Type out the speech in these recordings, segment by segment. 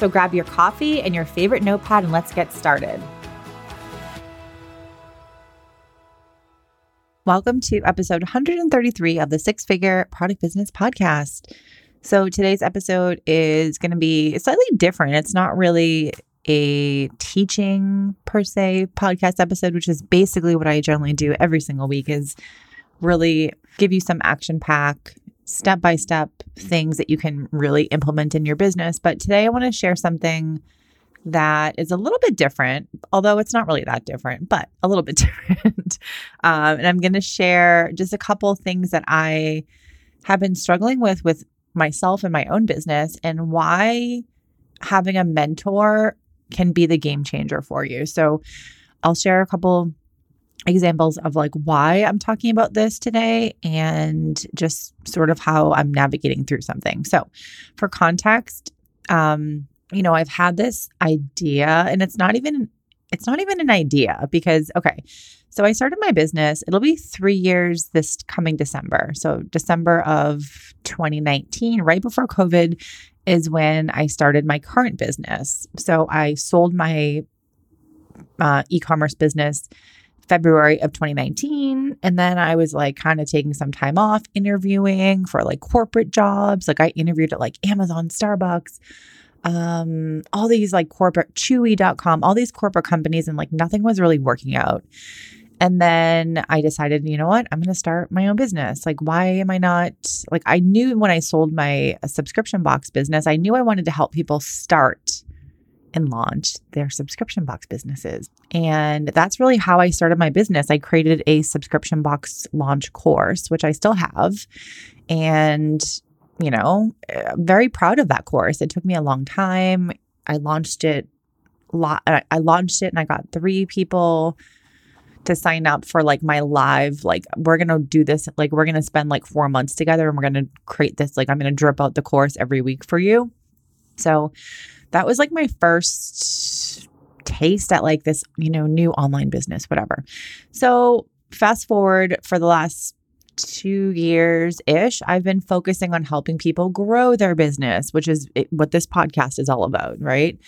So grab your coffee and your favorite notepad and let's get started. Welcome to episode 133 of the Six Figure Product Business Podcast. So today's episode is going to be slightly different. It's not really a teaching per se podcast episode, which is basically what I generally do every single week is really give you some action pack step by step things that you can really implement in your business. But today I want to share something that is a little bit different, although it's not really that different, but a little bit different. um, and I'm going to share just a couple things that I have been struggling with with myself and my own business and why having a mentor can be the game changer for you. So I'll share a couple examples of like why I'm talking about this today and just sort of how I'm navigating through something. So, for context, um, you know, I've had this idea and it's not even it's not even an idea because okay. So I started my business. It'll be 3 years this coming December. So December of 2019, right before COVID is when I started my current business. So I sold my uh, e-commerce business February of 2019. And then I was like kind of taking some time off interviewing for like corporate jobs. Like I interviewed at like Amazon, Starbucks, um, all these like corporate chewy.com, all these corporate companies, and like nothing was really working out. And then I decided, you know what? I'm going to start my own business. Like, why am I not? Like, I knew when I sold my subscription box business, I knew I wanted to help people start and launch their subscription box businesses. And that's really how I started my business. I created a subscription box launch course, which I still have. And, you know, I'm very proud of that course. It took me a long time. I launched it lot I launched it and I got 3 people to sign up for like my live like we're going to do this like we're going to spend like 4 months together and we're going to create this like I'm going to drip out the course every week for you. So that was like my first taste at like this, you know, new online business, whatever. So, fast forward for the last two years ish, I've been focusing on helping people grow their business, which is what this podcast is all about, right?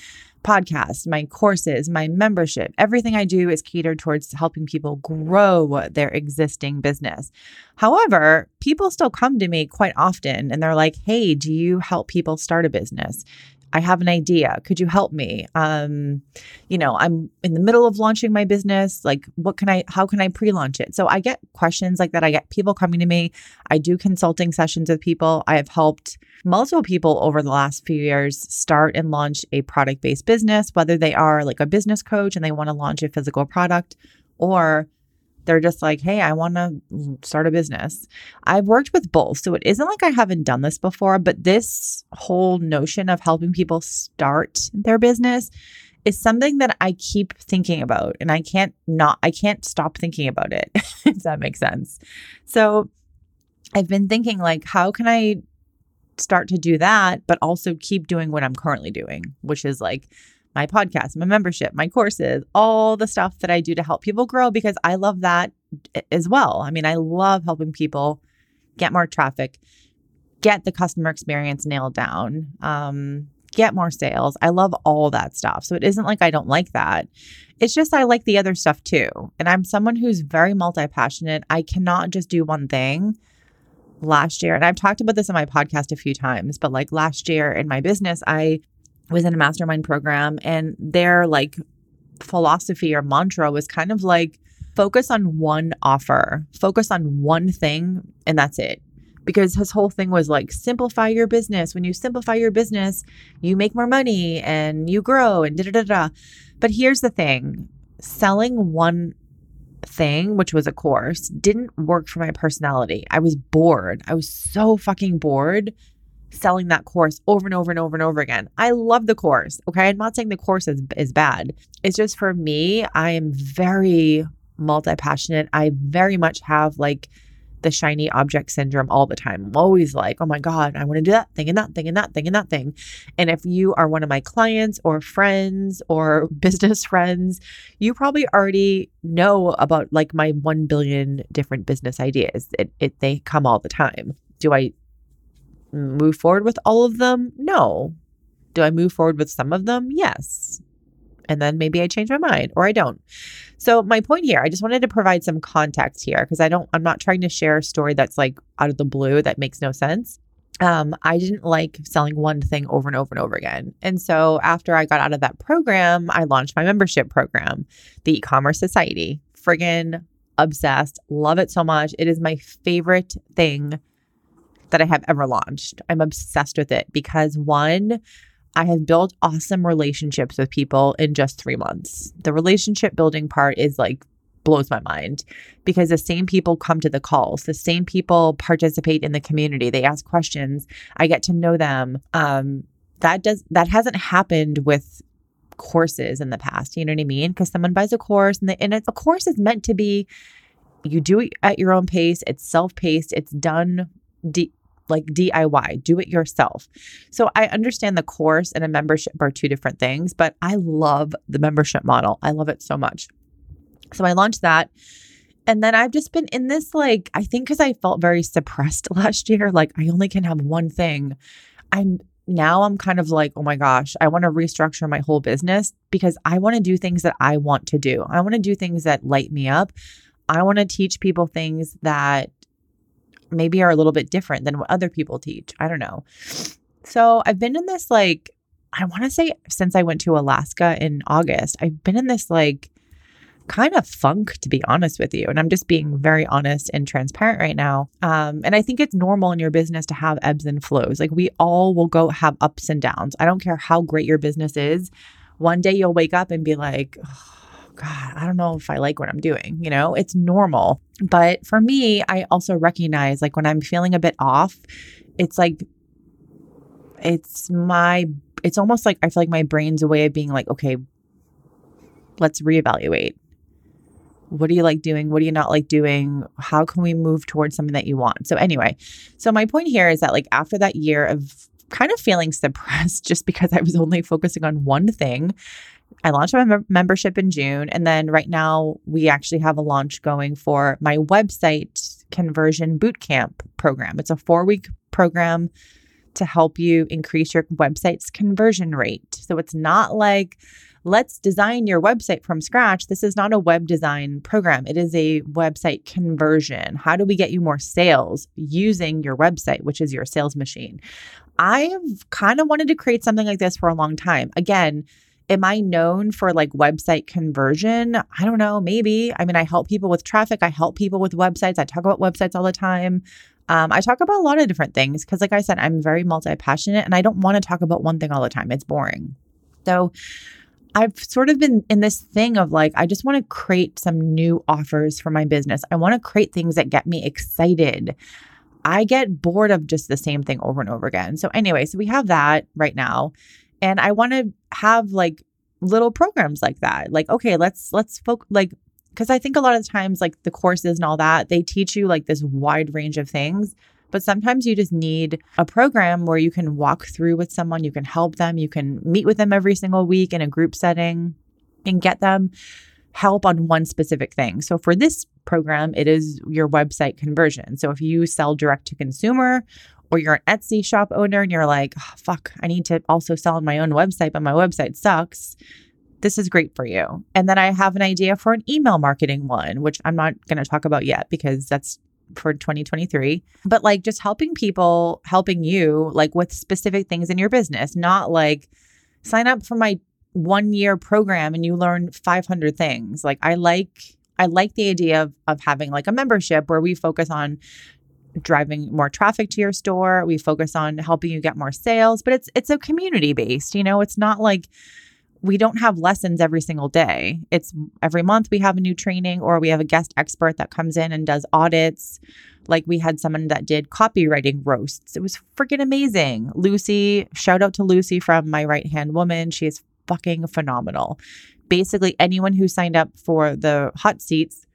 Podcast, my courses, my membership, everything I do is catered towards helping people grow their existing business. However, people still come to me quite often and they're like, Hey, do you help people start a business? I have an idea. Could you help me? Um, you know, I'm in the middle of launching my business. Like, what can I, how can I pre launch it? So I get questions like that. I get people coming to me. I do consulting sessions with people. I have helped multiple people over the last few years start and launch a product based business, whether they are like a business coach and they want to launch a physical product or they're just like, hey, I want to start a business. I've worked with both. So it isn't like I haven't done this before, but this whole notion of helping people start their business is something that I keep thinking about and I can't not I can't stop thinking about it if that makes sense. So I've been thinking like how can I start to do that but also keep doing what I'm currently doing, which is like my podcast, my membership, my courses, all the stuff that I do to help people grow because I love that as well. I mean, I love helping people get more traffic, get the customer experience nailed down, um, get more sales. I love all that stuff. So it isn't like I don't like that. It's just I like the other stuff too. And I'm someone who's very multi passionate. I cannot just do one thing. Last year, and I've talked about this in my podcast a few times, but like last year in my business, I was in a mastermind program and their like philosophy or mantra was kind of like focus on one offer, focus on one thing, and that's it. Because his whole thing was like, simplify your business. When you simplify your business, you make more money and you grow and da da da da. But here's the thing selling one thing, which was a course, didn't work for my personality. I was bored. I was so fucking bored selling that course over and over and over and over again. I love the course. Okay. I'm not saying the course is, is bad. It's just for me, I am very multi passionate. I very much have like the shiny object syndrome all the time. I'm always like, oh my God, I want to do that thing and that thing and that thing and that thing. And if you are one of my clients or friends or business friends, you probably already know about like my 1 billion different business ideas. It, it they come all the time. Do I move forward with all of them? No. Do I move forward with some of them? Yes. And then maybe I change my mind or I don't. So, my point here, I just wanted to provide some context here because I don't, I'm not trying to share a story that's like out of the blue that makes no sense. Um, I didn't like selling one thing over and over and over again. And so, after I got out of that program, I launched my membership program, the e commerce society. Friggin' obsessed, love it so much. It is my favorite thing that I have ever launched. I'm obsessed with it because one, I have built awesome relationships with people in just three months. The relationship building part is like blows my mind because the same people come to the calls, the same people participate in the community. They ask questions. I get to know them. Um, that does that hasn't happened with courses in the past. You know what I mean? Because someone buys a course and, they, and a course is meant to be you do it at your own pace. It's self paced. It's done like DIY, do it yourself. So I understand the course and a membership are two different things, but I love the membership model. I love it so much. So I launched that. And then I've just been in this, like, I think because I felt very suppressed last year, like, I only can have one thing. I'm now I'm kind of like, oh my gosh, I want to restructure my whole business because I want to do things that I want to do. I want to do things that light me up. I want to teach people things that maybe are a little bit different than what other people teach. I don't know. So I've been in this like, I want to say since I went to Alaska in August, I've been in this like kind of funk, to be honest with you. And I'm just being very honest and transparent right now. Um, and I think it's normal in your business to have ebbs and flows. Like we all will go have ups and downs. I don't care how great your business is. One day you'll wake up and be like, oh, God, I don't know if I like what I'm doing. You know, it's normal. But for me, I also recognize like when I'm feeling a bit off, it's like, it's my, it's almost like I feel like my brain's a way of being like, okay, let's reevaluate. What do you like doing? What do you not like doing? How can we move towards something that you want? So, anyway, so my point here is that, like, after that year of kind of feeling suppressed just because I was only focusing on one thing, I launched my mem- membership in June. And then right now, we actually have a launch going for my website conversion bootcamp program. It's a four week program to help you increase your website's conversion rate. So it's not like, let's design your website from scratch. This is not a web design program, it is a website conversion. How do we get you more sales using your website, which is your sales machine? I've kind of wanted to create something like this for a long time. Again, Am I known for like website conversion? I don't know, maybe. I mean, I help people with traffic, I help people with websites, I talk about websites all the time. Um, I talk about a lot of different things because, like I said, I'm very multi passionate and I don't want to talk about one thing all the time. It's boring. So, I've sort of been in this thing of like, I just want to create some new offers for my business. I want to create things that get me excited. I get bored of just the same thing over and over again. So, anyway, so we have that right now. And I want to have like little programs like that. Like, okay, let's let's focus like because I think a lot of times like the courses and all that, they teach you like this wide range of things. But sometimes you just need a program where you can walk through with someone, you can help them, you can meet with them every single week in a group setting and get them help on one specific thing. So for this program, it is your website conversion. So if you sell direct to consumer or you're an Etsy shop owner and you're like, oh, fuck, I need to also sell on my own website, but my website sucks. This is great for you. And then I have an idea for an email marketing one, which I'm not going to talk about yet because that's for 2023. But like just helping people, helping you like with specific things in your business, not like sign up for my one year program and you learn 500 things. Like I like I like the idea of, of having like a membership where we focus on driving more traffic to your store. We focus on helping you get more sales, but it's it's a community based, you know, it's not like we don't have lessons every single day. It's every month we have a new training or we have a guest expert that comes in and does audits. Like we had someone that did copywriting roasts. It was freaking amazing. Lucy, shout out to Lucy from My Right Hand Woman. She is fucking phenomenal. Basically, anyone who signed up for the hot seats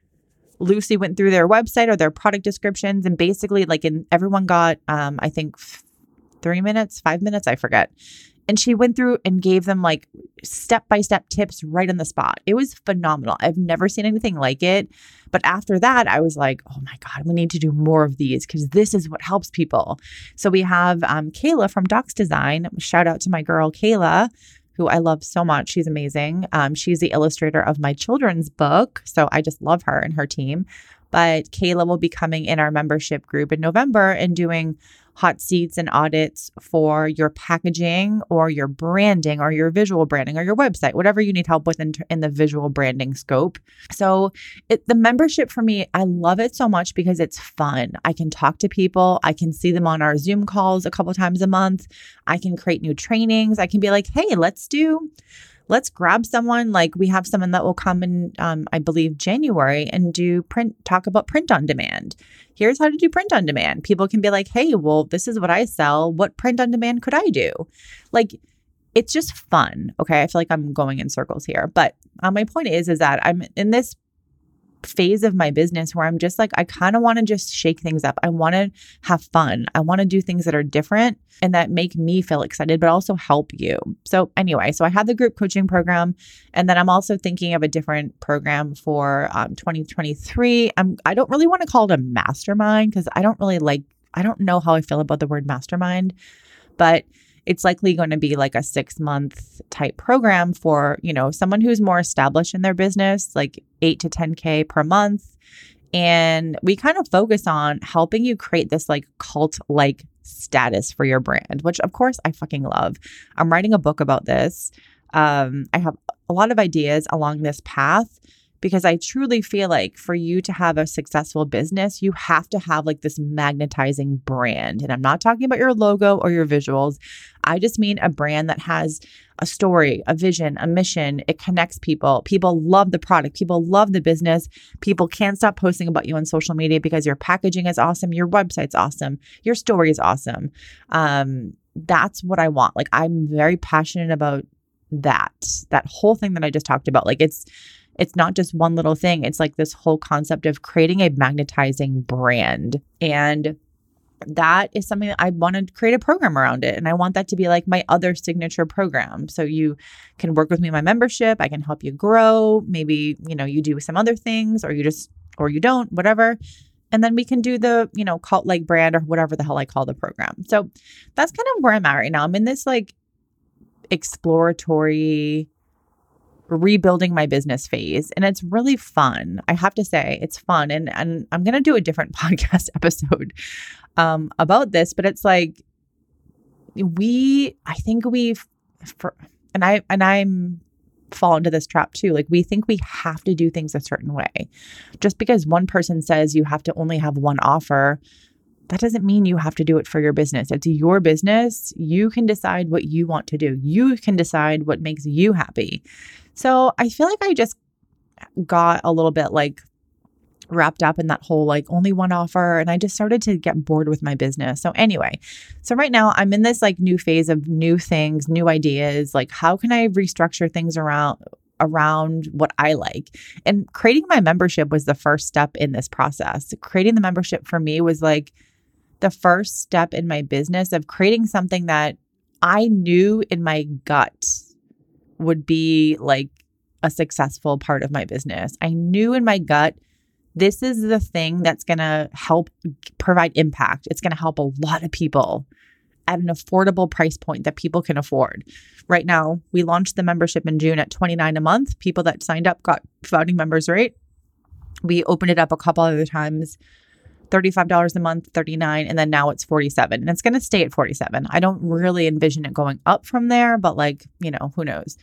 Lucy went through their website or their product descriptions and basically like in everyone got um I think 3 minutes, 5 minutes, I forget. And she went through and gave them like step by step tips right on the spot. It was phenomenal. I've never seen anything like it. But after that, I was like, oh my God, we need to do more of these because this is what helps people. So we have um, Kayla from Docs Design. Shout out to my girl, Kayla, who I love so much. She's amazing. Um, she's the illustrator of my children's book. So I just love her and her team. But Kayla will be coming in our membership group in November and doing hot seats and audits for your packaging or your branding or your visual branding or your website, whatever you need help with in, in the visual branding scope. So, it, the membership for me, I love it so much because it's fun. I can talk to people, I can see them on our Zoom calls a couple times a month. I can create new trainings. I can be like, hey, let's do let's grab someone. Like we have someone that will come in um, i believe january and do print talk about print on demand. Here's how to do print on demand. People can be like hey well this is what i sell. What print on demand could i do? Like it's just fun okay? I feel like i'm going in circles here but uh, my point is is that i'm in this phase of my business where I'm just like, I kind of want to just shake things up. I want to have fun. I want to do things that are different and that make me feel excited, but also help you. So, anyway, so I had the group coaching program, and then I'm also thinking of a different program for um, 2023. I'm, I don't really want to call it a mastermind because I don't really like, I don't know how I feel about the word mastermind, but it's likely going to be like a six month type program for, you know, someone who's more established in their business, like eight to 10K per month. And we kind of focus on helping you create this like cult like status for your brand, which of course I fucking love. I'm writing a book about this. Um, I have a lot of ideas along this path because I truly feel like for you to have a successful business, you have to have like this magnetizing brand. And I'm not talking about your logo or your visuals. I just mean a brand that has a story, a vision, a mission. It connects people. People love the product. People love the business. People can't stop posting about you on social media because your packaging is awesome. Your website's awesome. Your story is awesome. Um, that's what I want. Like, I'm very passionate about that that whole thing that i just talked about like it's it's not just one little thing. It's like this whole concept of creating a magnetizing brand. And that is something that I want to create a program around it. And I want that to be like my other signature program. So you can work with me my membership. I can help you grow. Maybe, you know, you do some other things or you just, or you don't, whatever. And then we can do the, you know, cult like brand or whatever the hell I call the program. So that's kind of where I'm at right now. I'm in this like exploratory rebuilding my business phase and it's really fun. I have to say, it's fun and and I'm going to do a different podcast episode um about this, but it's like we I think we've for, and I and I'm fall into this trap too. Like we think we have to do things a certain way. Just because one person says you have to only have one offer, that doesn't mean you have to do it for your business. It's your business. You can decide what you want to do. You can decide what makes you happy. So I feel like I just got a little bit like wrapped up in that whole like only one offer and I just started to get bored with my business. So anyway, so right now I'm in this like new phase of new things, new ideas, like how can I restructure things around around what I like. And creating my membership was the first step in this process. Creating the membership for me was like the first step in my business of creating something that I knew in my gut would be like a successful part of my business. I knew in my gut this is the thing that's going to help provide impact. It's going to help a lot of people at an affordable price point that people can afford. Right now, we launched the membership in June at 29 a month. People that signed up got founding members rate. We opened it up a couple other times $35 a month, 39 and then now it's 47 and it's going to stay at 47. I don't really envision it going up from there, but like, you know, who knows.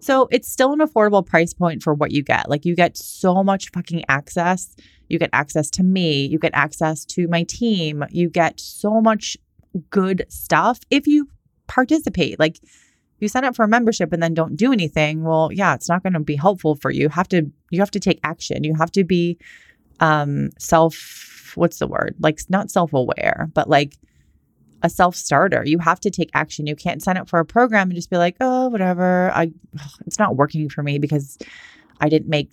So, it's still an affordable price point for what you get. Like you get so much fucking access. You get access to me, you get access to my team, you get so much good stuff if you participate. Like you sign up for a membership and then don't do anything, well, yeah, it's not going to be helpful for you. You have to you have to take action. You have to be um self what's the word? Like not self-aware, but like a self-starter. You have to take action. You can't sign up for a program and just be like, "Oh, whatever. I it's not working for me because I didn't make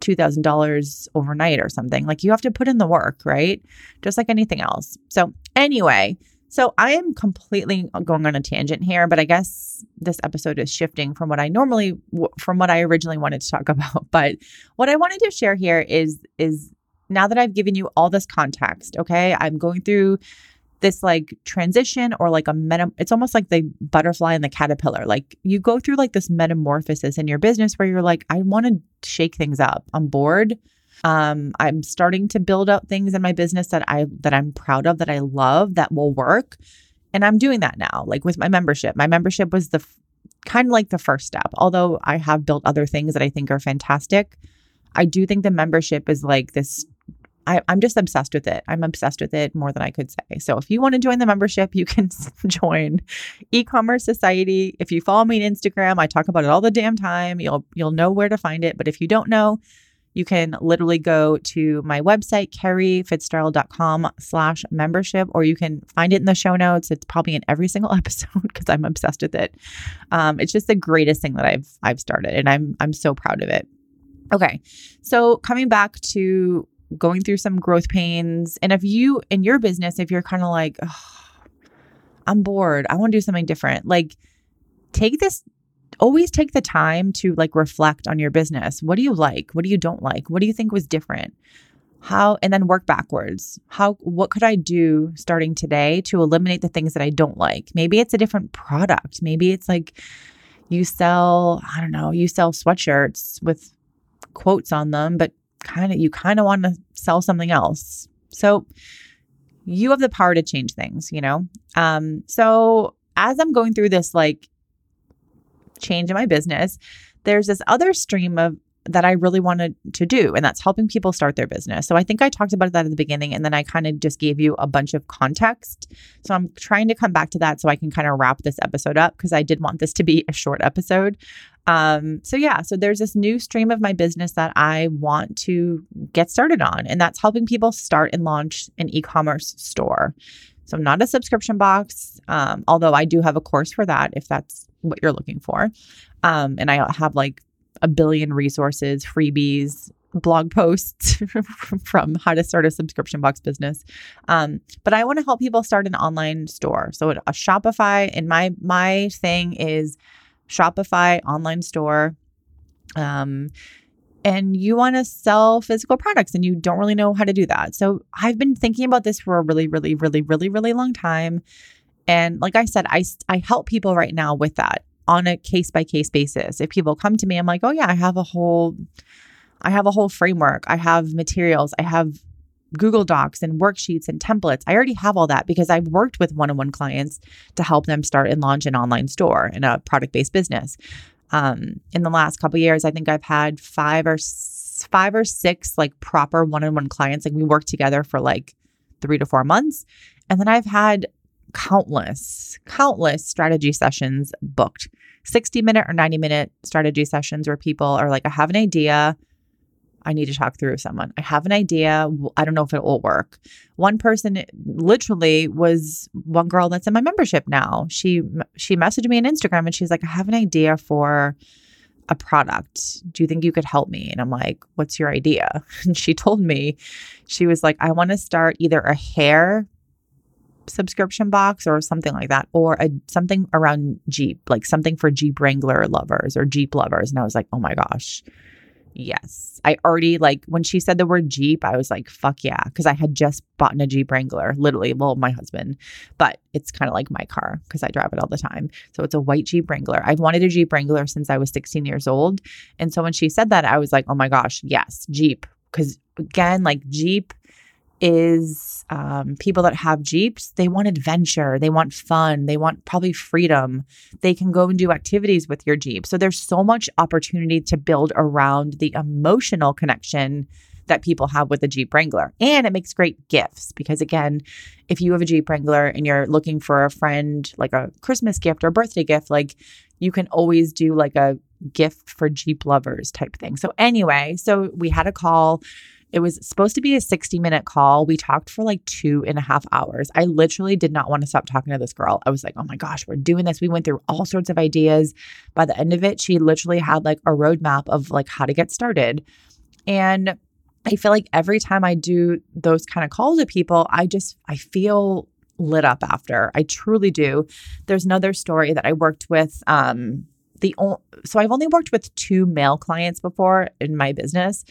$2,000 overnight or something. Like you have to put in the work, right? Just like anything else. So, anyway, so I am completely going on a tangent here, but I guess this episode is shifting from what I normally from what I originally wanted to talk about. But what I wanted to share here is is now that I've given you all this context, okay? I'm going through this like transition or like a meta it's almost like the butterfly and the caterpillar like you go through like this metamorphosis in your business where you're like i want to shake things up i'm bored um, I'm starting to build out things in my business that I that I'm proud of, that I love, that will work. And I'm doing that now, like with my membership. My membership was the f- kind of like the first step. Although I have built other things that I think are fantastic, I do think the membership is like this I, am just obsessed with it. I'm obsessed with it more than I could say. So if you want to join the membership, you can join e-commerce society. If you follow me on Instagram, I talk about it all the damn time. You'll you'll know where to find it. But if you don't know, you can literally go to my website, kerriefitzgerald.com slash membership, or you can find it in the show notes. It's probably in every single episode because I'm obsessed with it. Um, it's just the greatest thing that I've I've started, and I'm I'm so proud of it. Okay, so coming back to going through some growth pains, and if you in your business, if you're kind of like, oh, I'm bored, I want to do something different, like take this always take the time to like reflect on your business. What do you like? What do you don't like? What do you think was different? How and then work backwards. How what could I do starting today to eliminate the things that I don't like? Maybe it's a different product. Maybe it's like you sell, I don't know, you sell sweatshirts with quotes on them, but kind of you kind of want to sell something else. So you have the power to change things, you know? Um so as I'm going through this like change in my business, there's this other stream of that I really wanted to do, and that's helping people start their business. So I think I talked about that at the beginning, and then I kind of just gave you a bunch of context. So I'm trying to come back to that so I can kind of wrap this episode up because I did want this to be a short episode. Um, so yeah, so there's this new stream of my business that I want to get started on, and that's helping people start and launch an e-commerce store. So not a subscription box, um, although I do have a course for that if that's what you're looking for. Um, and I have like a billion resources, freebies, blog posts from how to start a subscription box business. Um, but I want to help people start an online store. So a Shopify, and my my thing is Shopify online store. Um, and you want to sell physical products and you don't really know how to do that. So I've been thinking about this for a really, really, really, really, really long time. And like I said, I, I help people right now with that on a case by case basis. If people come to me, I'm like, oh yeah, I have a whole, I have a whole framework. I have materials. I have Google Docs and worksheets and templates. I already have all that because I've worked with one on one clients to help them start and launch an online store in a product based business. Um, in the last couple years, I think I've had five or five or six like proper one on one clients. Like we work together for like three to four months. And then I've had countless, countless strategy sessions booked 60 minute or 90 minute strategy sessions where people are like, I have an idea. I need to talk through with someone. I have an idea. I don't know if it will work. One person literally was one girl that's in my membership now. She she messaged me on Instagram and she's like, I have an idea for a product. Do you think you could help me? And I'm like, what's your idea? And she told me, she was like, I want to start either a hair subscription box or something like that, or a something around Jeep, like something for Jeep Wrangler lovers or Jeep lovers. And I was like, oh my gosh, yes. I already like when she said the word Jeep, I was like, fuck yeah, because I had just bought a Jeep Wrangler, literally. Well, my husband, but it's kind of like my car because I drive it all the time. So it's a white Jeep Wrangler. I've wanted a Jeep Wrangler since I was 16 years old, and so when she said that, I was like, oh my gosh, yes, Jeep, because again, like Jeep is um, people that have Jeeps, they want adventure, they want fun, they want probably freedom. They can go and do activities with your Jeep. So there's so much opportunity to build around the emotional connection that people have with a Jeep Wrangler. And it makes great gifts because, again, if you have a Jeep Wrangler and you're looking for a friend, like a Christmas gift or a birthday gift, like you can always do like a gift for Jeep lovers type thing. So, anyway, so we had a call it was supposed to be a 60 minute call. We talked for like two and a half hours. I literally did not want to stop talking to this girl. I was like, oh my gosh, we're doing this. We went through all sorts of ideas. By the end of it, she literally had like a roadmap of like how to get started. And I feel like every time I do those kind of calls with people, I just, I feel lit up after. I truly do. There's another story that I worked with. Um, the so I've only worked with two male clients before in my business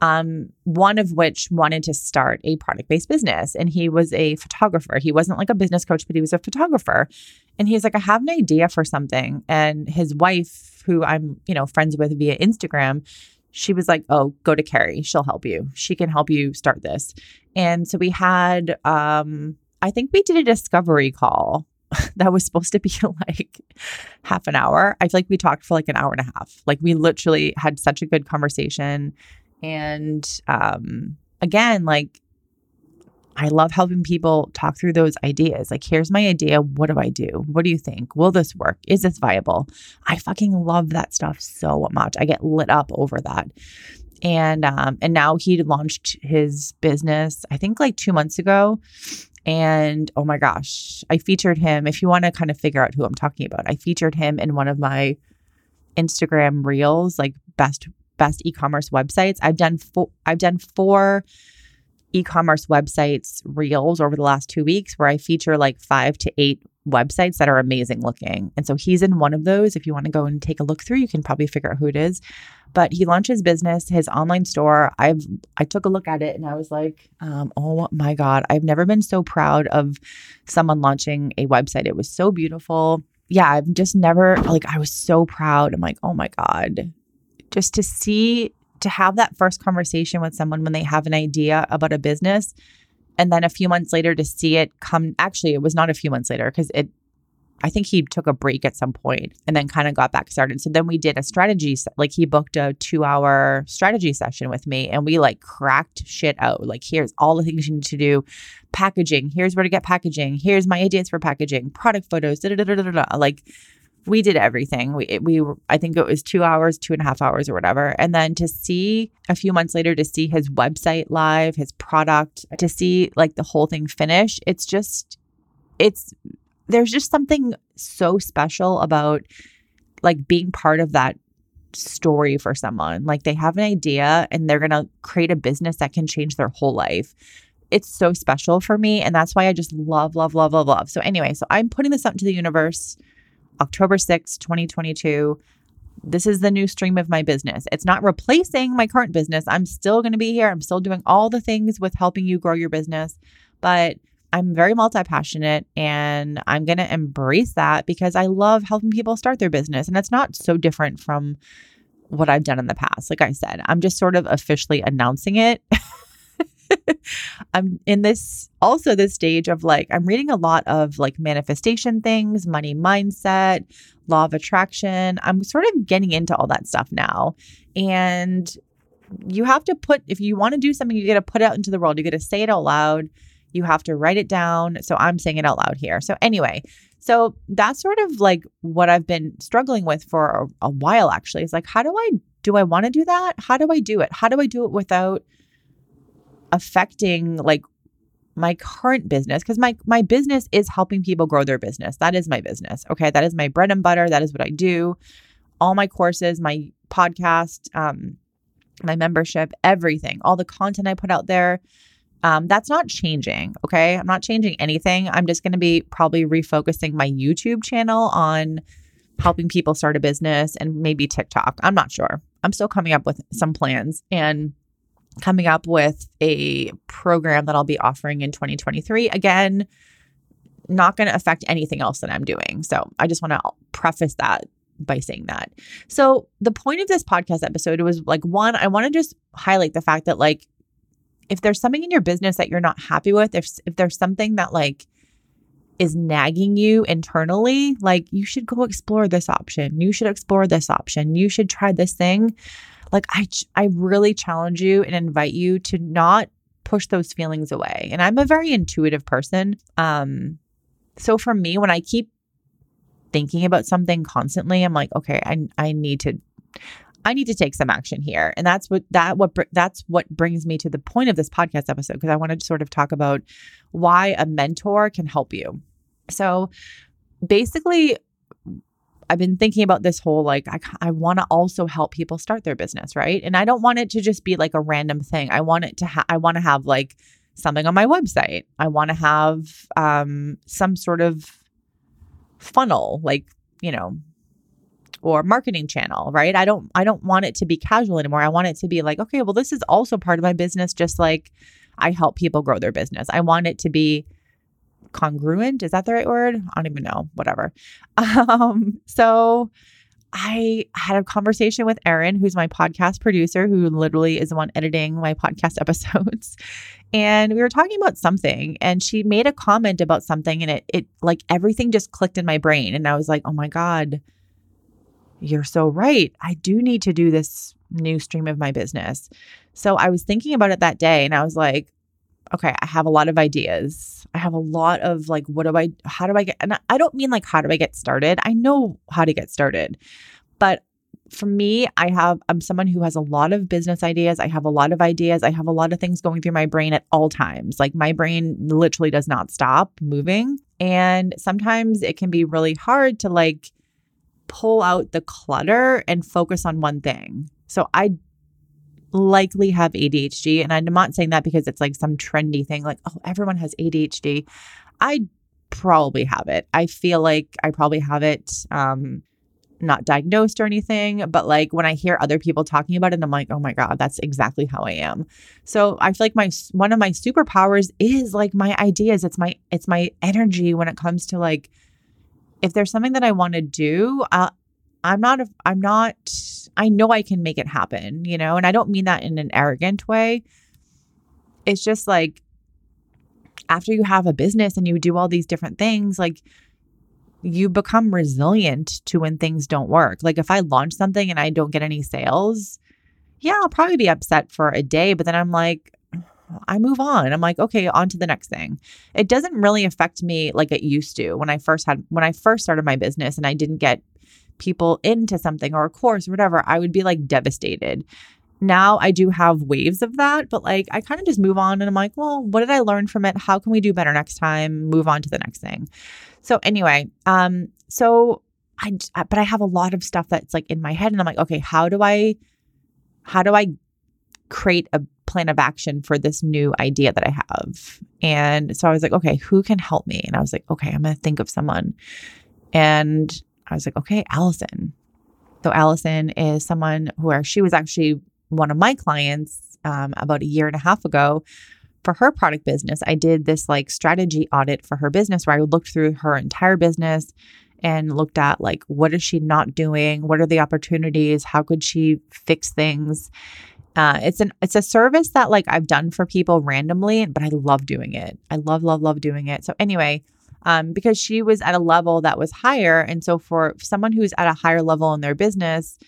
um, one of which wanted to start a product based business. And he was a photographer. He wasn't like a business coach, but he was a photographer. And he's like, I have an idea for something. And his wife, who I'm, you know, friends with via Instagram, she was like, Oh, go to Kerrie. She'll help you. She can help you start this. And so we had, um, I think we did a discovery call that was supposed to be like half an hour. I feel like we talked for like an hour and a half. Like we literally had such a good conversation. And um, again, like, I love helping people talk through those ideas. Like, here's my idea. What do I do? What do you think? Will this work? Is this viable? I fucking love that stuff so much. I get lit up over that. And um, and now he launched his business, I think like two months ago. And oh my gosh, I featured him. If you want to kind of figure out who I'm talking about, I featured him in one of my Instagram reels, like best best e-commerce websites. I've done four, I've done four e-commerce websites reels over the last 2 weeks where I feature like 5 to 8 websites that are amazing looking. And so he's in one of those. If you want to go and take a look through, you can probably figure out who it is. But he launched his business, his online store. I've I took a look at it and I was like, um, oh my God, I've never been so proud of someone launching a website. It was so beautiful. Yeah, I've just never like I was so proud. I'm like, oh my God, just to see, to have that first conversation with someone when they have an idea about a business. And then a few months later to see it come, actually, it was not a few months later because it, I think he took a break at some point and then kind of got back started. So then we did a strategy, like he booked a two hour strategy session with me and we like cracked shit out. Like, here's all the things you need to do packaging, here's where to get packaging, here's my ideas for packaging, product photos, da da da. Like, we did everything. We we I think it was two hours, two and a half hours or whatever. And then to see a few months later to see his website live, his product, to see like the whole thing finish, it's just it's there's just something so special about like being part of that story for someone. Like they have an idea and they're gonna create a business that can change their whole life. It's so special for me. And that's why I just love, love, love, love, love. So, anyway, so I'm putting this out into the universe October 6th, 2022. This is the new stream of my business. It's not replacing my current business. I'm still going to be here. I'm still doing all the things with helping you grow your business, but I'm very multi passionate and I'm going to embrace that because I love helping people start their business. And it's not so different from what I've done in the past. Like I said, I'm just sort of officially announcing it. I'm in this also this stage of like I'm reading a lot of like manifestation things, money mindset, law of attraction. I'm sort of getting into all that stuff now. And you have to put if you want to do something you got to put it out into the world. You got to say it out loud. You have to write it down. So I'm saying it out loud here. So anyway, so that's sort of like what I've been struggling with for a, a while actually. It's like how do I do I want to do that? How do I do it? How do I do it without affecting like my current business because my my business is helping people grow their business. That is my business. Okay, that is my bread and butter. That is what I do. All my courses, my podcast, um, my membership, everything, all the content I put out there. Um, that's not changing. Okay, I'm not changing anything. I'm just going to be probably refocusing my YouTube channel on helping people start a business and maybe TikTok. I'm not sure. I'm still coming up with some plans and coming up with a program that I'll be offering in 2023. Again, not going to affect anything else that I'm doing. So I just want to preface that by saying that. So the point of this podcast episode was like one, I want to just highlight the fact that like if there's something in your business that you're not happy with, if if there's something that like is nagging you internally, like you should go explore this option. You should explore this option. You should try this thing. Like I I really challenge you and invite you to not push those feelings away. And I'm a very intuitive person. Um so for me when I keep thinking about something constantly, I'm like, okay, I I need to I need to take some action here. And that's what that what that's what brings me to the point of this podcast episode because I wanted to sort of talk about why a mentor can help you. So basically I've been thinking about this whole like I I want to also help people start their business, right? And I don't want it to just be like a random thing. I want it to ha- I want to have like something on my website. I want to have um some sort of funnel like, you know, or marketing channel, right? I don't I don't want it to be casual anymore. I want it to be like, okay, well this is also part of my business just like I help people grow their business. I want it to be congruent. Is that the right word? I don't even know. Whatever. Um, so I had a conversation with Erin, who's my podcast producer, who literally is the one editing my podcast episodes. And we were talking about something, and she made a comment about something, and it it like everything just clicked in my brain. And I was like, oh my God, you're so right. I do need to do this new stream of my business. So I was thinking about it that day and I was like, okay, I have a lot of ideas. I have a lot of like, what do I, how do I get, and I don't mean like, how do I get started? I know how to get started. But for me, I have, I'm someone who has a lot of business ideas. I have a lot of ideas. I have a lot of things going through my brain at all times. Like my brain literally does not stop moving. And sometimes it can be really hard to like, pull out the clutter and focus on one thing. So I likely have ADHD. And I'm not saying that because it's like some trendy thing, like, oh, everyone has ADHD. I probably have it. I feel like I probably have it. Um, not diagnosed or anything, but like when I hear other people talking about it, I'm like, oh my God, that's exactly how I am. So I feel like my one of my superpowers is like my ideas. It's my it's my energy when it comes to like if there's something that I want to do, uh, I'm not, a, I'm not, I know I can make it happen, you know, and I don't mean that in an arrogant way. It's just like after you have a business and you do all these different things, like you become resilient to when things don't work. Like if I launch something and I don't get any sales, yeah, I'll probably be upset for a day, but then I'm like, I move on. I'm like, okay, on to the next thing. It doesn't really affect me like it used to when I first had when I first started my business and I didn't get people into something or a course or whatever. I would be like devastated. Now I do have waves of that, but like I kind of just move on and I'm like, well, what did I learn from it? How can we do better next time? Move on to the next thing. So anyway, um so I but I have a lot of stuff that's like in my head and I'm like, okay, how do I how do I create a plan of action for this new idea that I have. And so I was like, okay, who can help me? And I was like, okay, I'm going to think of someone. And I was like, okay, Allison. So Allison is someone where she was actually one of my clients um, about a year and a half ago for her product business. I did this like strategy audit for her business where I looked through her entire business and looked at like what is she not doing what are the opportunities how could she fix things uh, it's an it's a service that like I've done for people randomly, but I love doing it. I love love love doing it. So anyway, um, because she was at a level that was higher, and so for someone who's at a higher level in their business,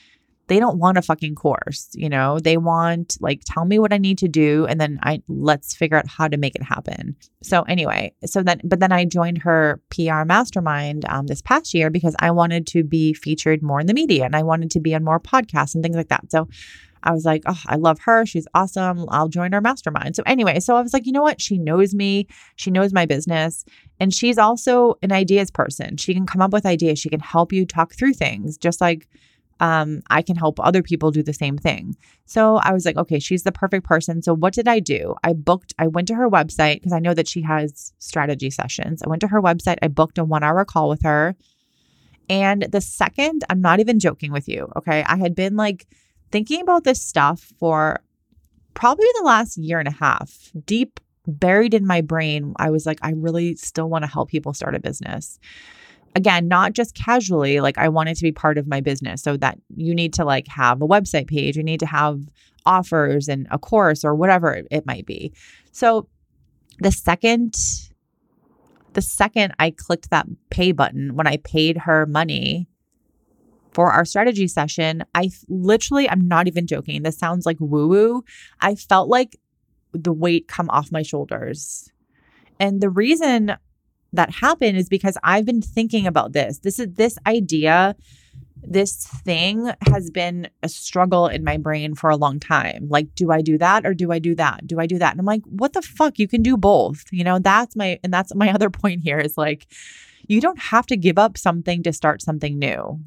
they don't want a fucking course. You know, they want like tell me what I need to do, and then I let's figure out how to make it happen. So anyway, so then but then I joined her PR mastermind um, this past year because I wanted to be featured more in the media, and I wanted to be on more podcasts and things like that. So I was like, oh, I love her. She's awesome. I'll join her mastermind. So, anyway, so I was like, you know what? She knows me. She knows my business. And she's also an ideas person. She can come up with ideas. She can help you talk through things, just like um, I can help other people do the same thing. So I was like, okay, she's the perfect person. So what did I do? I booked, I went to her website because I know that she has strategy sessions. I went to her website, I booked a one hour call with her. And the second, I'm not even joking with you, okay, I had been like, thinking about this stuff for probably the last year and a half, deep buried in my brain. I was like, I really still want to help people start a business. again, not just casually, like I want it to be part of my business. So that you need to like have a website page, you need to have offers and a course or whatever it might be. So the second the second I clicked that pay button when I paid her money for our strategy session, I literally, I'm not even joking. This sounds like woo woo. I felt like the weight come off my shoulders. And the reason that happened is because I've been thinking about this. This is this idea, this thing has been a struggle in my brain for a long time. Like, do I do that or do I do that? Do I do that? And I'm like, what the fuck? You can do both. You know, that's my, and that's my other point here is like, you don't have to give up something to start something new.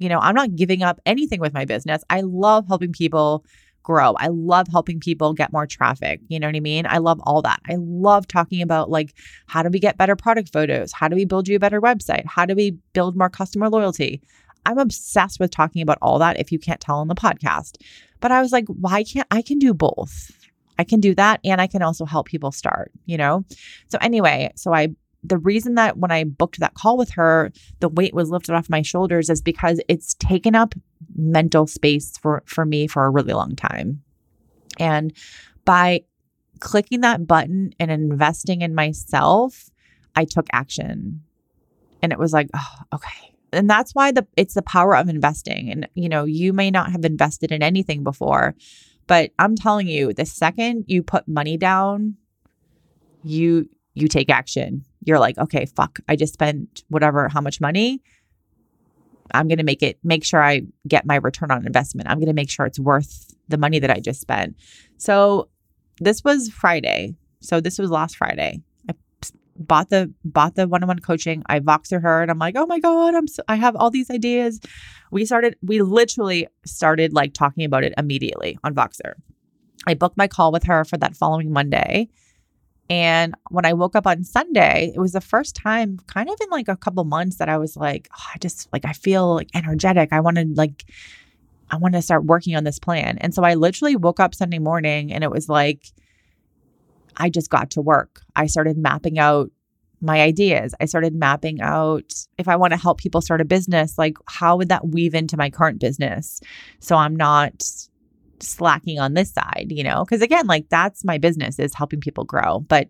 You know, I'm not giving up anything with my business. I love helping people grow. I love helping people get more traffic. You know what I mean? I love all that. I love talking about like how do we get better product photos? How do we build you a better website? How do we build more customer loyalty? I'm obsessed with talking about all that if you can't tell on the podcast. But I was like, why can't I can do both? I can do that and I can also help people start, you know? So anyway, so I the reason that when I booked that call with her, the weight was lifted off my shoulders is because it's taken up mental space for for me for a really long time. And by clicking that button and investing in myself, I took action. And it was like, oh, okay. And that's why the it's the power of investing. And you know, you may not have invested in anything before, but I'm telling you, the second you put money down, you you take action. You're like, okay, fuck, I just spent whatever, how much money. I'm going to make it, make sure I get my return on investment. I'm going to make sure it's worth the money that I just spent. So this was Friday. So this was last Friday. I bought the bought the one-on-one coaching. I Voxer her and I'm like, "Oh my god, I'm so, I have all these ideas." We started we literally started like talking about it immediately on Voxer. I booked my call with her for that following Monday and when I woke up on Sunday, it was the first time, kind of in like a couple months, that I was like, oh, I just like, I feel like energetic. I want to like, I want to start working on this plan. And so I literally woke up Sunday morning and it was like, I just got to work. I started mapping out my ideas. I started mapping out if I want to help people start a business, like how would that weave into my current business? So I'm not slacking on this side, you know? Because again, like that's my business is helping people grow. But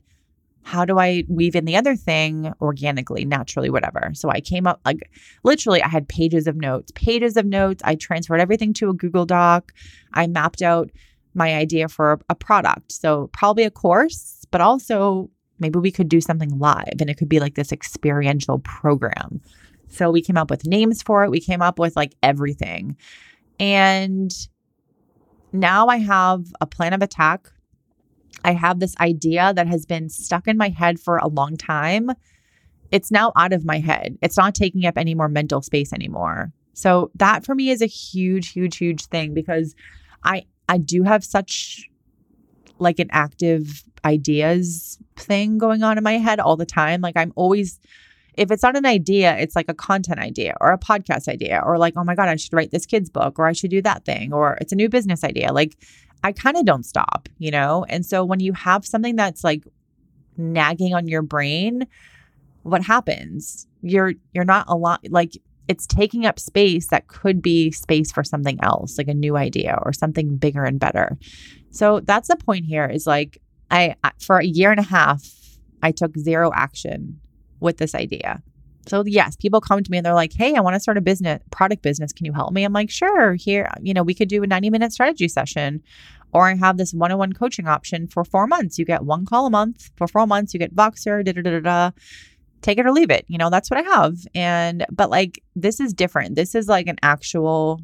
how do I weave in the other thing organically, naturally, whatever? So I came up like literally, I had pages of notes, pages of notes. I transferred everything to a Google Doc. I mapped out my idea for a product. So probably a course, but also maybe we could do something live and it could be like this experiential program. So we came up with names for it. We came up with like everything. And now I have a plan of attack. I have this idea that has been stuck in my head for a long time. It's now out of my head. It's not taking up any more mental space anymore. So that for me is a huge huge huge thing because I I do have such like an active ideas thing going on in my head all the time. Like I'm always if it's not an idea, it's like a content idea or a podcast idea or like, oh my God, I should write this kid's book or I should do that thing or it's a new business idea. Like I kind of don't stop, you know? And so when you have something that's like nagging on your brain, what happens? You're you're not a lot like it's taking up space that could be space for something else, like a new idea or something bigger and better. So that's the point here is like I for a year and a half I took zero action with this idea. So yes, people come to me and they're like, "Hey, I want to start a business, product business. Can you help me?" I'm like, "Sure. Here, you know, we could do a 90-minute strategy session or I have this one-on-one coaching option for 4 months. You get one call a month. For 4 months, you get Voxer, da da da da. Take it or leave it. You know, that's what I have. And but like this is different. This is like an actual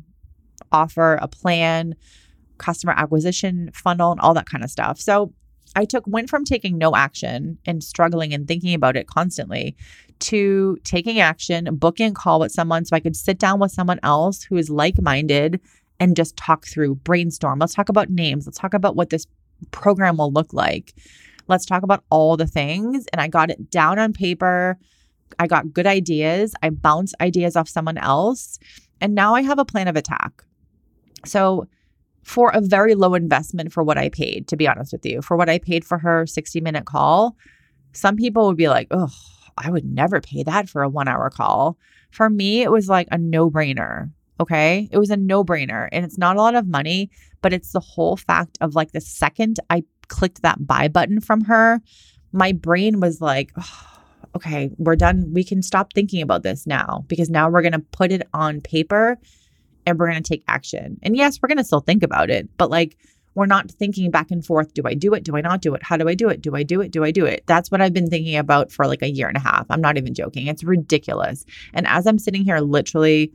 offer, a plan, customer acquisition funnel and all that kind of stuff. So I took went from taking no action and struggling and thinking about it constantly to taking action, booking a call with someone so I could sit down with someone else who is like-minded and just talk through, brainstorm. Let's talk about names. Let's talk about what this program will look like. Let's talk about all the things. And I got it down on paper. I got good ideas. I bounced ideas off someone else. And now I have a plan of attack. So for a very low investment for what I paid, to be honest with you. For what I paid for her 60 minute call, some people would be like, oh, I would never pay that for a one hour call. For me, it was like a no brainer. Okay. It was a no brainer. And it's not a lot of money, but it's the whole fact of like the second I clicked that buy button from her, my brain was like, oh, okay, we're done. We can stop thinking about this now because now we're going to put it on paper and we're going to take action. And yes, we're going to still think about it, but like, we're not thinking back and forth. Do I do it? Do I not do it? How do I do it? Do I do it? Do I do it? That's what I've been thinking about for like a year and a half. I'm not even joking. It's ridiculous. And as I'm sitting here literally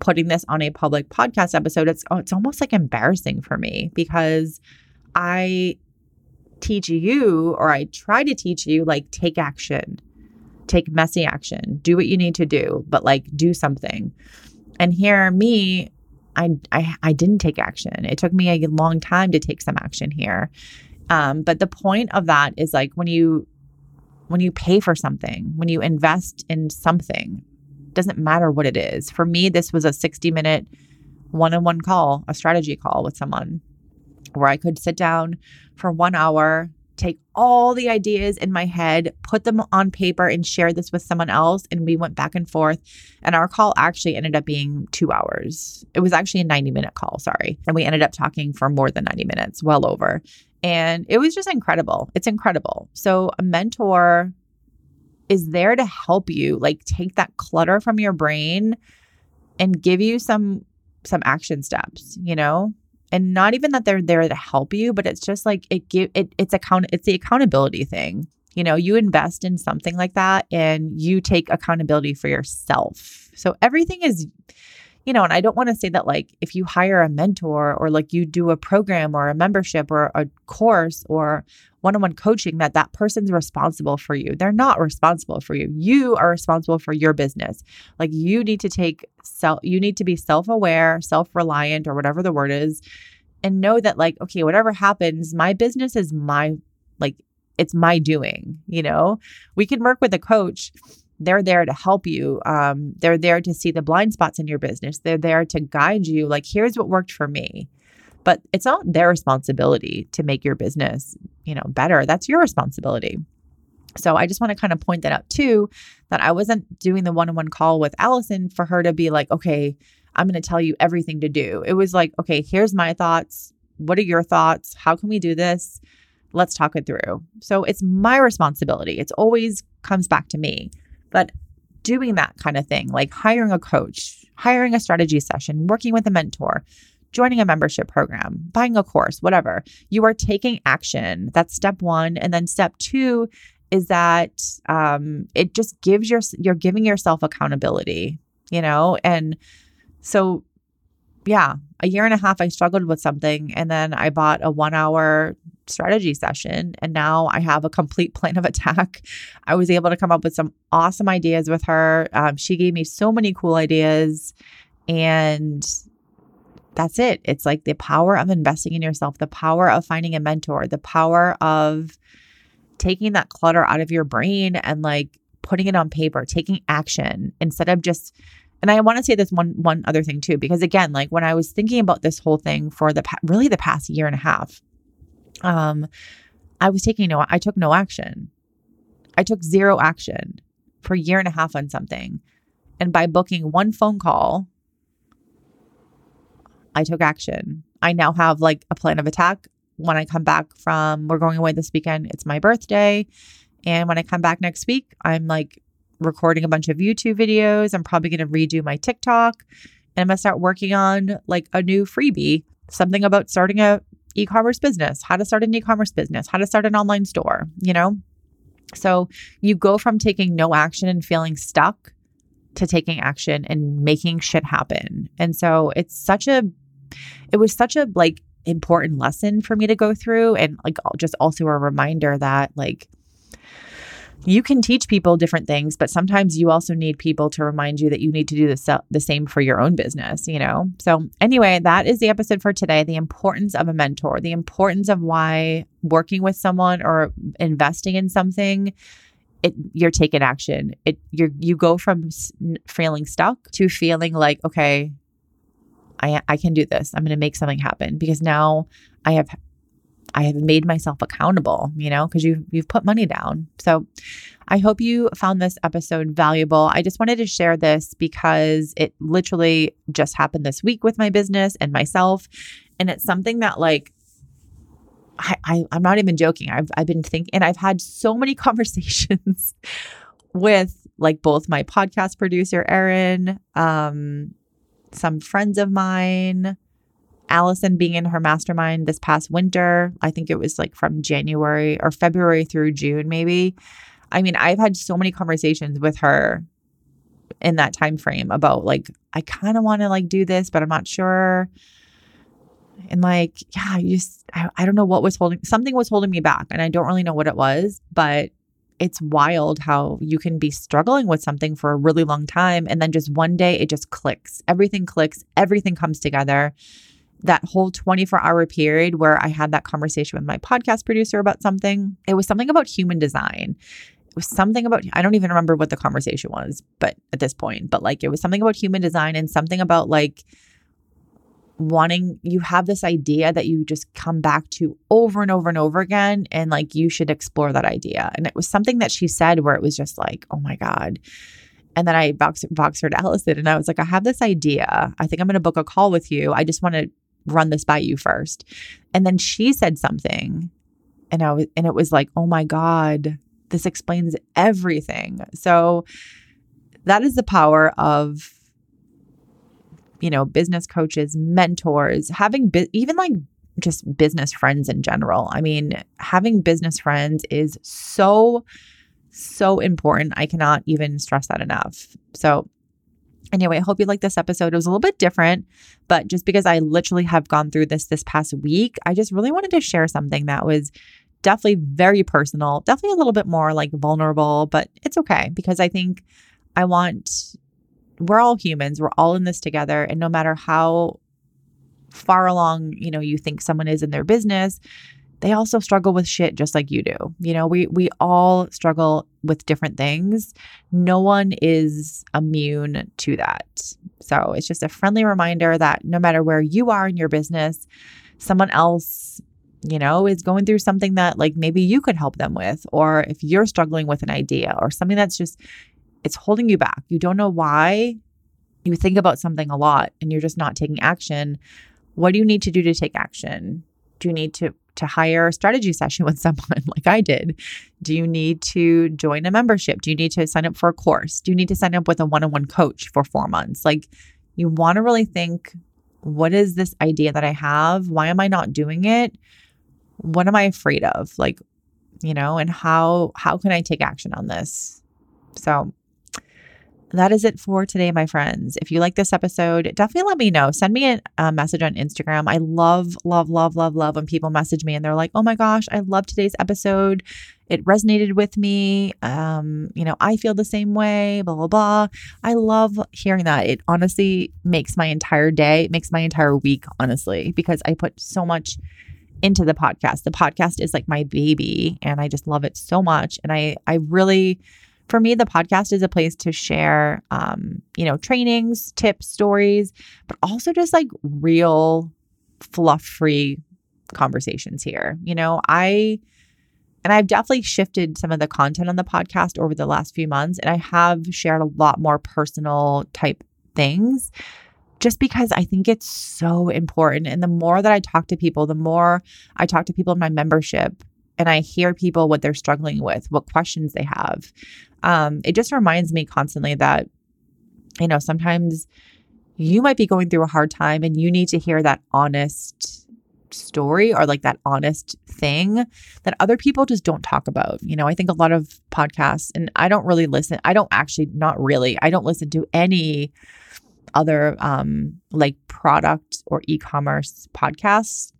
putting this on a public podcast episode, it's oh, it's almost like embarrassing for me because I teach you or I try to teach you like take action. Take messy action. Do what you need to do, but like do something. And here me I, I I didn't take action. It took me a long time to take some action here. Um, but the point of that is like when you when you pay for something, when you invest in something, doesn't matter what it is. For me, this was a 60 minute one-on-one call, a strategy call with someone where I could sit down for one hour, take all the ideas in my head, put them on paper, and share this with someone else. And we went back and forth. And our call actually ended up being two hours. It was actually a 90 minute call, sorry. And we ended up talking for more than 90 minutes, well over. And it was just incredible. It's incredible. So, a mentor is there to help you like take that clutter from your brain and give you some some action steps, you know? And not even that they're there to help you but it's just like it give it it's account it's the accountability thing. You know you invest in something like that and you take accountability for yourself. So everything is you know and i don't want to say that like if you hire a mentor or like you do a program or a membership or a course or one-on-one coaching that that person's responsible for you. They're not responsible for you. You are responsible for your business. Like you need to take self you need to be self-aware self-reliant or whatever the word is and know that like okay whatever happens my business is my like it's my doing you know? We can work with a coach. They're there to help you. Um, they're there to see the blind spots in your business. They're there to guide you like here's what worked for me. But it's not their responsibility to make your business, you know, better. That's your responsibility. So I just want to kind of point that out too that I wasn't doing the one-on-one call with Allison for her to be like, "Okay, I'm going to tell you everything to do." It was like, "Okay, here's my thoughts. What are your thoughts? How can we do this? Let's talk it through." So it's my responsibility. It's always comes back to me. But doing that kind of thing, like hiring a coach, hiring a strategy session, working with a mentor, joining a membership program, buying a course, whatever. You are taking action. That's step one. And then step two is that um, it just gives your, you're giving yourself accountability, you know? And so, yeah, a year and a half, I struggled with something. And then I bought a one hour strategy session. And now I have a complete plan of attack. I was able to come up with some awesome ideas with her. Um, she gave me so many cool ideas. And that's it. It's like the power of investing in yourself, the power of finding a mentor, the power of taking that clutter out of your brain and like putting it on paper, taking action instead of just and I want to say this one one other thing too because again, like when I was thinking about this whole thing for the really the past year and a half, um I was taking no I took no action. I took zero action for a year and a half on something. And by booking one phone call I took action. I now have like a plan of attack. When I come back from, we're going away this weekend, it's my birthday. And when I come back next week, I'm like recording a bunch of YouTube videos. I'm probably going to redo my TikTok and I'm going to start working on like a new freebie, something about starting a e-commerce business, how to start an e-commerce business, how to start an online store, you know? So you go from taking no action and feeling stuck to taking action and making shit happen. And so it's such a it was such a like important lesson for me to go through and like just also a reminder that like you can teach people different things, but sometimes you also need people to remind you that you need to do the, the same for your own business, you know? So, anyway, that is the episode for today the importance of a mentor, the importance of why working with someone or investing in something. It, you're taking action. It you you go from feeling stuck to feeling like okay, I, I can do this. I'm going to make something happen because now I have I have made myself accountable, you know, because you've you've put money down. So I hope you found this episode valuable. I just wanted to share this because it literally just happened this week with my business and myself. And it's something that like I, I I'm not even joking. I've I've been thinking and I've had so many conversations with like both my podcast producer, Erin, um, some friends of mine, Allison being in her mastermind this past winter. I think it was like from January or February through June, maybe. I mean, I've had so many conversations with her in that time frame about like, I kind of want to like do this, but I'm not sure. And like, yeah, you just, I, I don't know what was holding, something was holding me back. And I don't really know what it was, but it's wild how you can be struggling with something for a really long time. And then just one day it just clicks. Everything clicks, everything comes together. That whole 24 hour period where I had that conversation with my podcast producer about something, it was something about human design. It was something about, I don't even remember what the conversation was, but at this point, but like it was something about human design and something about like, wanting you have this idea that you just come back to over and over and over again and like you should explore that idea. And it was something that she said where it was just like oh my god. And then i boxed her to allison and i was like i have this idea. I think i'm going to book a call with you. I just want to run this by you first. And then she said something and i was and it was like oh my god this explains everything. So that is the power of you know, business coaches, mentors, having even like just business friends in general. I mean, having business friends is so, so important. I cannot even stress that enough. So, anyway, I hope you like this episode. It was a little bit different, but just because I literally have gone through this this past week, I just really wanted to share something that was definitely very personal, definitely a little bit more like vulnerable, but it's okay because I think I want we're all humans. We're all in this together. And no matter how far along, you know, you think someone is in their business, they also struggle with shit just like you do. You know, we we all struggle with different things. No one is immune to that. So, it's just a friendly reminder that no matter where you are in your business, someone else you know, is going through something that like maybe you could help them with, or if you're struggling with an idea or something that's just it's holding you back. You don't know why. You think about something a lot and you're just not taking action. What do you need to do to take action? Do you need to to hire a strategy session with someone like I did? Do you need to join a membership? Do you need to sign up for a course? Do you need to sign up with a one-on-one coach for 4 months? Like you want to really think what is this idea that I have? Why am I not doing it? What am I afraid of? Like, you know, and how how can I take action on this? So, that is it for today, my friends. If you like this episode, definitely let me know. Send me a, a, message on Instagram. I love, love, love, love, love when people message me and they're like, oh my gosh, I love today's episode. It resonated with me. Um, you know, I feel the same way, blah, blah, blah. I love hearing that. It honestly makes my entire day, makes my entire week, honestly, because I put so much into the podcast. The podcast is like my baby and I just love it so much. And I I really for me, the podcast is a place to share, um, you know, trainings, tips, stories, but also just like real fluff free conversations here. You know, I, and I've definitely shifted some of the content on the podcast over the last few months, and I have shared a lot more personal type things just because I think it's so important. And the more that I talk to people, the more I talk to people in my membership and I hear people what they're struggling with, what questions they have um, it just reminds me constantly that, you know, sometimes you might be going through a hard time and you need to hear that honest story or like that honest thing that other people just don't talk about. You know, I think a lot of podcasts, and I don't really listen, I don't actually, not really, I don't listen to any other um like product or e-commerce podcasts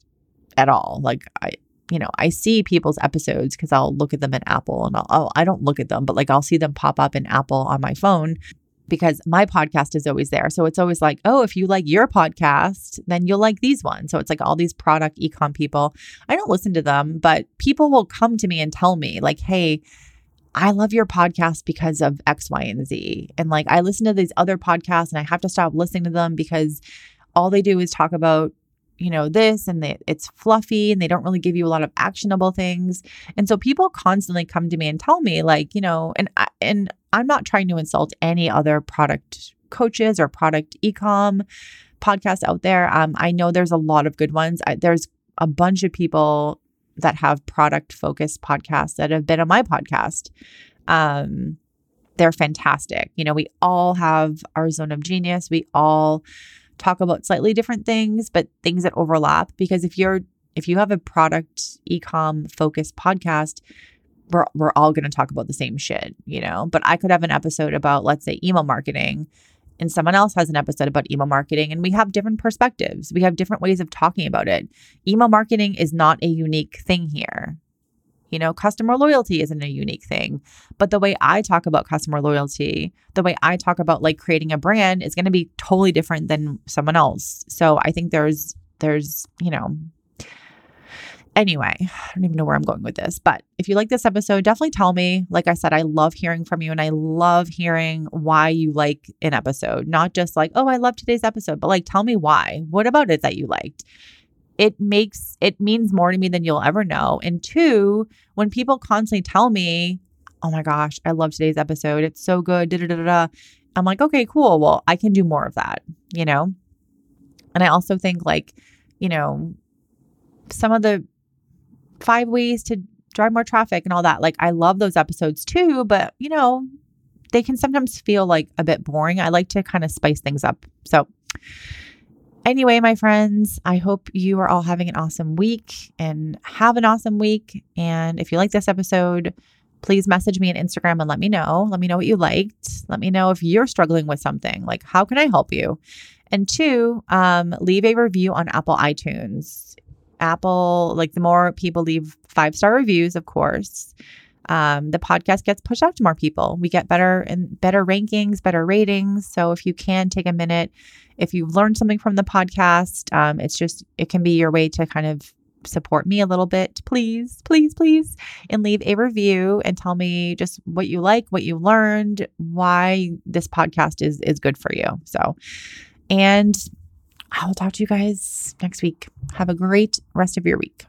at all. Like I you know, I see people's episodes because I'll look at them in Apple and I'll, I'll, I don't look at them, but like I'll see them pop up in Apple on my phone because my podcast is always there. So it's always like, oh, if you like your podcast, then you'll like these ones. So it's like all these product ecom people. I don't listen to them, but people will come to me and tell me, like, hey, I love your podcast because of X, Y, and Z. And like I listen to these other podcasts and I have to stop listening to them because all they do is talk about you know this and they, it's fluffy and they don't really give you a lot of actionable things. And so people constantly come to me and tell me like you know and I, and i'm not trying to insult any other product coaches or product ecom podcasts out there. Um, i know there's a lot of good ones. I, there's a bunch of people that have product focused podcasts that have been on my podcast. Um, they're fantastic. You know we all have our zone of genius. We all talk about slightly different things, but things that overlap. Because if you're if you have a product ecom focused podcast, we're we're all going to talk about the same shit, you know. But I could have an episode about let's say email marketing and someone else has an episode about email marketing and we have different perspectives. We have different ways of talking about it. Email marketing is not a unique thing here. You know, customer loyalty isn't a unique thing. But the way I talk about customer loyalty, the way I talk about like creating a brand is going to be totally different than someone else. So I think there's, there's, you know, anyway, I don't even know where I'm going with this. But if you like this episode, definitely tell me. Like I said, I love hearing from you and I love hearing why you like an episode, not just like, oh, I love today's episode, but like tell me why. What about it that you liked? It makes it means more to me than you'll ever know. And two, when people constantly tell me, "Oh my gosh, I love today's episode. It's so good." Da, da, da, da, I'm like, "Okay, cool. Well, I can do more of that." You know. And I also think like, you know, some of the five ways to drive more traffic and all that. Like I love those episodes too, but you know, they can sometimes feel like a bit boring. I like to kind of spice things up. So Anyway, my friends, I hope you are all having an awesome week and have an awesome week. And if you like this episode, please message me on Instagram and let me know. Let me know what you liked. Let me know if you're struggling with something. Like, how can I help you? And two, um, leave a review on Apple iTunes. Apple, like the more people leave five star reviews, of course, um, the podcast gets pushed out to more people. We get better and better rankings, better ratings. So if you can take a minute, if you've learned something from the podcast, um, it's just it can be your way to kind of support me a little bit. Please, please, please, and leave a review and tell me just what you like, what you learned, why this podcast is is good for you. So, and I will talk to you guys next week. Have a great rest of your week.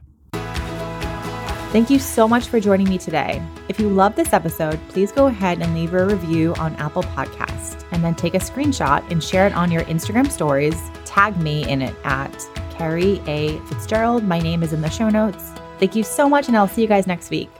Thank you so much for joining me today. If you love this episode, please go ahead and leave a review on Apple Podcast and then take a screenshot and share it on your Instagram stories. Tag me in it at Kerrie A. Fitzgerald. My name is in the show notes. Thank you so much, and I'll see you guys next week.